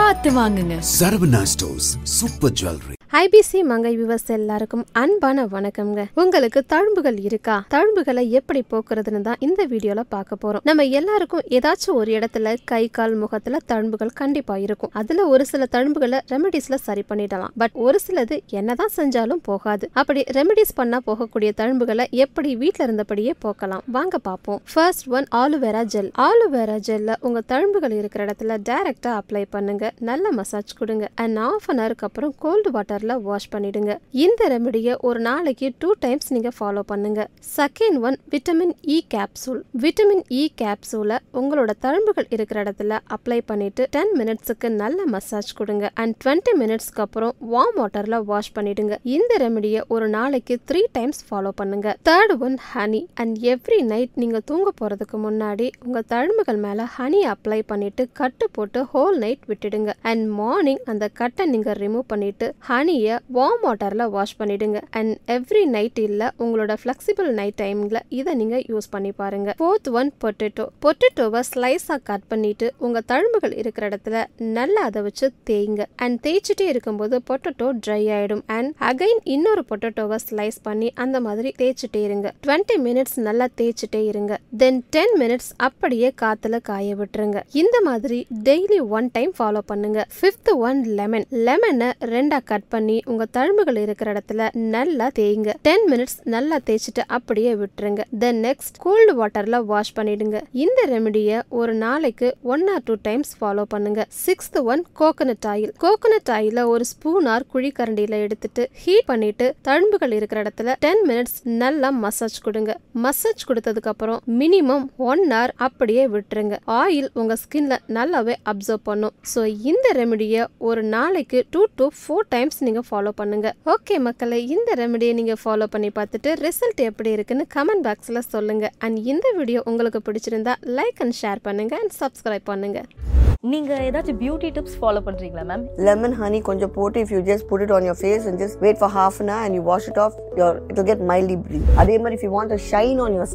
பார்த்து வாங்குங்க. Saravana stores super jewellery. IBC Mangai விவஸ் எல்லாருக்கும் அன்பான வணக்கம்ங்க. உங்களுக்கு தழும்புகள் இருக்கா? தழும்புகளை எப்படி போக்குறதுன்னு தான் இந்த வீடியோல பார்க்க போறோம். நம்ம எல்லாருக்கும் ஏதாச்சும் ஒரு இடத்துல கை கால் முகத்துல தழும்புகள் கண்டிப்பா இருக்கும். அதுல ஒரு சில தழும்புகளை ரெமெடிஸ்ல சரி பண்ணிடலாம். பட் ஒரு சிலது என்னதான் செஞ்சாலும் போகாது. அப்படி ரெமெடிஸ் பண்ணா போகக்கூடிய தழும்புகளை எப்படி வீட்ல இருந்தபடியே போக்கலாம். வாங்க பார்ப்போம். First one aloe vera gel aloe vera ஜெல்ல உங்க தழும்புகள் இருக்கிற இடத்துல டைரக்டா அப்ளை பண்ணுங்க. நல்ல மசாஜ் கொடுங்க. அண்ட் ஆஃப் அன் ஹவருக்கு அப்புறம் கோல்டு வாட்டரில் வாஷ் பண்ணிடுங்க. இந்த ரெமடியை ஒரு நாளைக்கு டூ டைம்ஸ் நீங்கள் ஃபாலோ பண்ணுங்க. Second one vitamin E capsule vitamin E கேப்சூலை உங்களோட தழும்புகள் இருக்கிற இடத்துல அப்ளை பண்ணிட்டு டென் மினிட்ஸுக்கு நல்ல மசாஜ் கொடுங்க. அண்ட் டுவெண்ட்டி மினிட்ஸ்க்கு அப்புறம் வார்ம் வாட்டரில் வாஷ் பண்ணிடுங்க. இந்த ரெமடியை ஒரு நாளைக்கு த்ரீ டைம்ஸ் ஃபாலோ பண்ணுங்க. Third one honey and every night நீங்கள் தூங்க போகிறதுக்கு முன்னாடி உங்கள் தழும்புகள் மேலே ஹனி அப்ளை பண்ணிட்டு கட்டு போட்டு ஹோல் நைட் விட்டுடுங்க அண்ட் மார்னிங் அந்த கட்டை நீங்கள் ரிமூவ் பண்ணிட்டு ஹனியை வார்ம் வாட்டர்ல வாஷ் பண்ணிடுங்க. அண்ட் எவ்ரி நைட் இல்லை உங்களோட ஃப்ளெக்சிபிள் நைட் டைமில் இதை நீங்க யூஸ் பண்ணி பாருங்க. ஃபோர்த் ஒன் பொட்டேட்டோ பொட்டேட்டோவை ஸ்லைஸாக கட் பண்ணிட்டு உங்க தழும்புகள் இருக்கிற இடத்துல நல்லா அதை வச்சு தேய்ங்க. அண்ட் தேய்ச்சிட்டே இருக்கும்போது பொட்டேட்டோ ட்ரை ஆயிடும். அண்ட் அகைன் இன்னொரு பொட்டேட்டோவை ஸ்லைஸ் பண்ணி அந்த மாதிரி தேய்ச்சிட்டே இருங்க. டுவெண்ட்டி மினிட்ஸ் நல்லா தேய்ச்சிட்டே இருங்க. தென் டென் மினிட்ஸ் அப்படியே காத்துல காய விட்டுருங்க. இந்த மாதிரி டெய்லி ஒன் டைம் ஃபாலோ பண்ணுங்க. ஃபிஃப்த் ஒன் லெமன் லெமனை ரெண்டா கட் பண்ணி உங்க தழும்புகள் இருக்கிற இடத்துல நல்லா தேய்ங்க. டென் மினிட்ஸ் நல்லா தேய்ச்சிட்டு அப்படியே விட்டுருங்க. தென் நெக்ஸ்ட் கோல்டு வாட்டர்ல வாஷ் பண்ணிடுங்க. இந்த ரெமெடியை ஒரு நாளைக்கு one or two times follow பண்ணுங்க. Sixth one coconut oil coconut ஆயில ஒரு ஸ்பூன் ஆர் குழிக்கரண்டியில எடுத்துட்டு ஹீட் பண்ணிட்டு தழும்புகள் இருக்கிற இடத்துல டென் மினிட்ஸ் நல்லா மசாஜ் கொடுங்க. மசாஜ் கொடுத்ததுக்கு அப்புறம் மினிமம் ஒன் ஹவர் அப்படியே விட்டுருங்க. ஆயில் உங்க ஸ்கின்ல நல்லாவே அப்சர்வ் பண்ணும். ஸோ இந்த ரெமெடியை ஒரு நாளைக்கு டூ டு ஃபோர் டைம்ஸ் நீங்க ஃபாலோ பண்ணுங்க. ஓகே மக்களே இந்த ரெமெடியை நீங்க ஃபாலோ பண்ணி பார்த்துட்டு ரிசல்ட் எப்படி இருக்குன்னு கமெண்ட் பாக்ஸ்ல சொல்லுங்க. அண்ட் இந்த வீடியோ உங்களுக்கு பிடிச்சிருந்தா லைக் அண்ட் ஷேர் பண்ணுங்க அண்ட் சப்ஸ்கிரைப் பண்ணுங்க. நீங்க ஏதாச்சும் பியூட்டி டிப்ஸ் ஃபாலோ பண்றீங்களா மேம் lemon honey கொஞ்சம் போட்டு if you just put it on your face and just wait for half an hour and you wash it off your it will get mildly breathe. அதே மாதிரி if you want a shine on your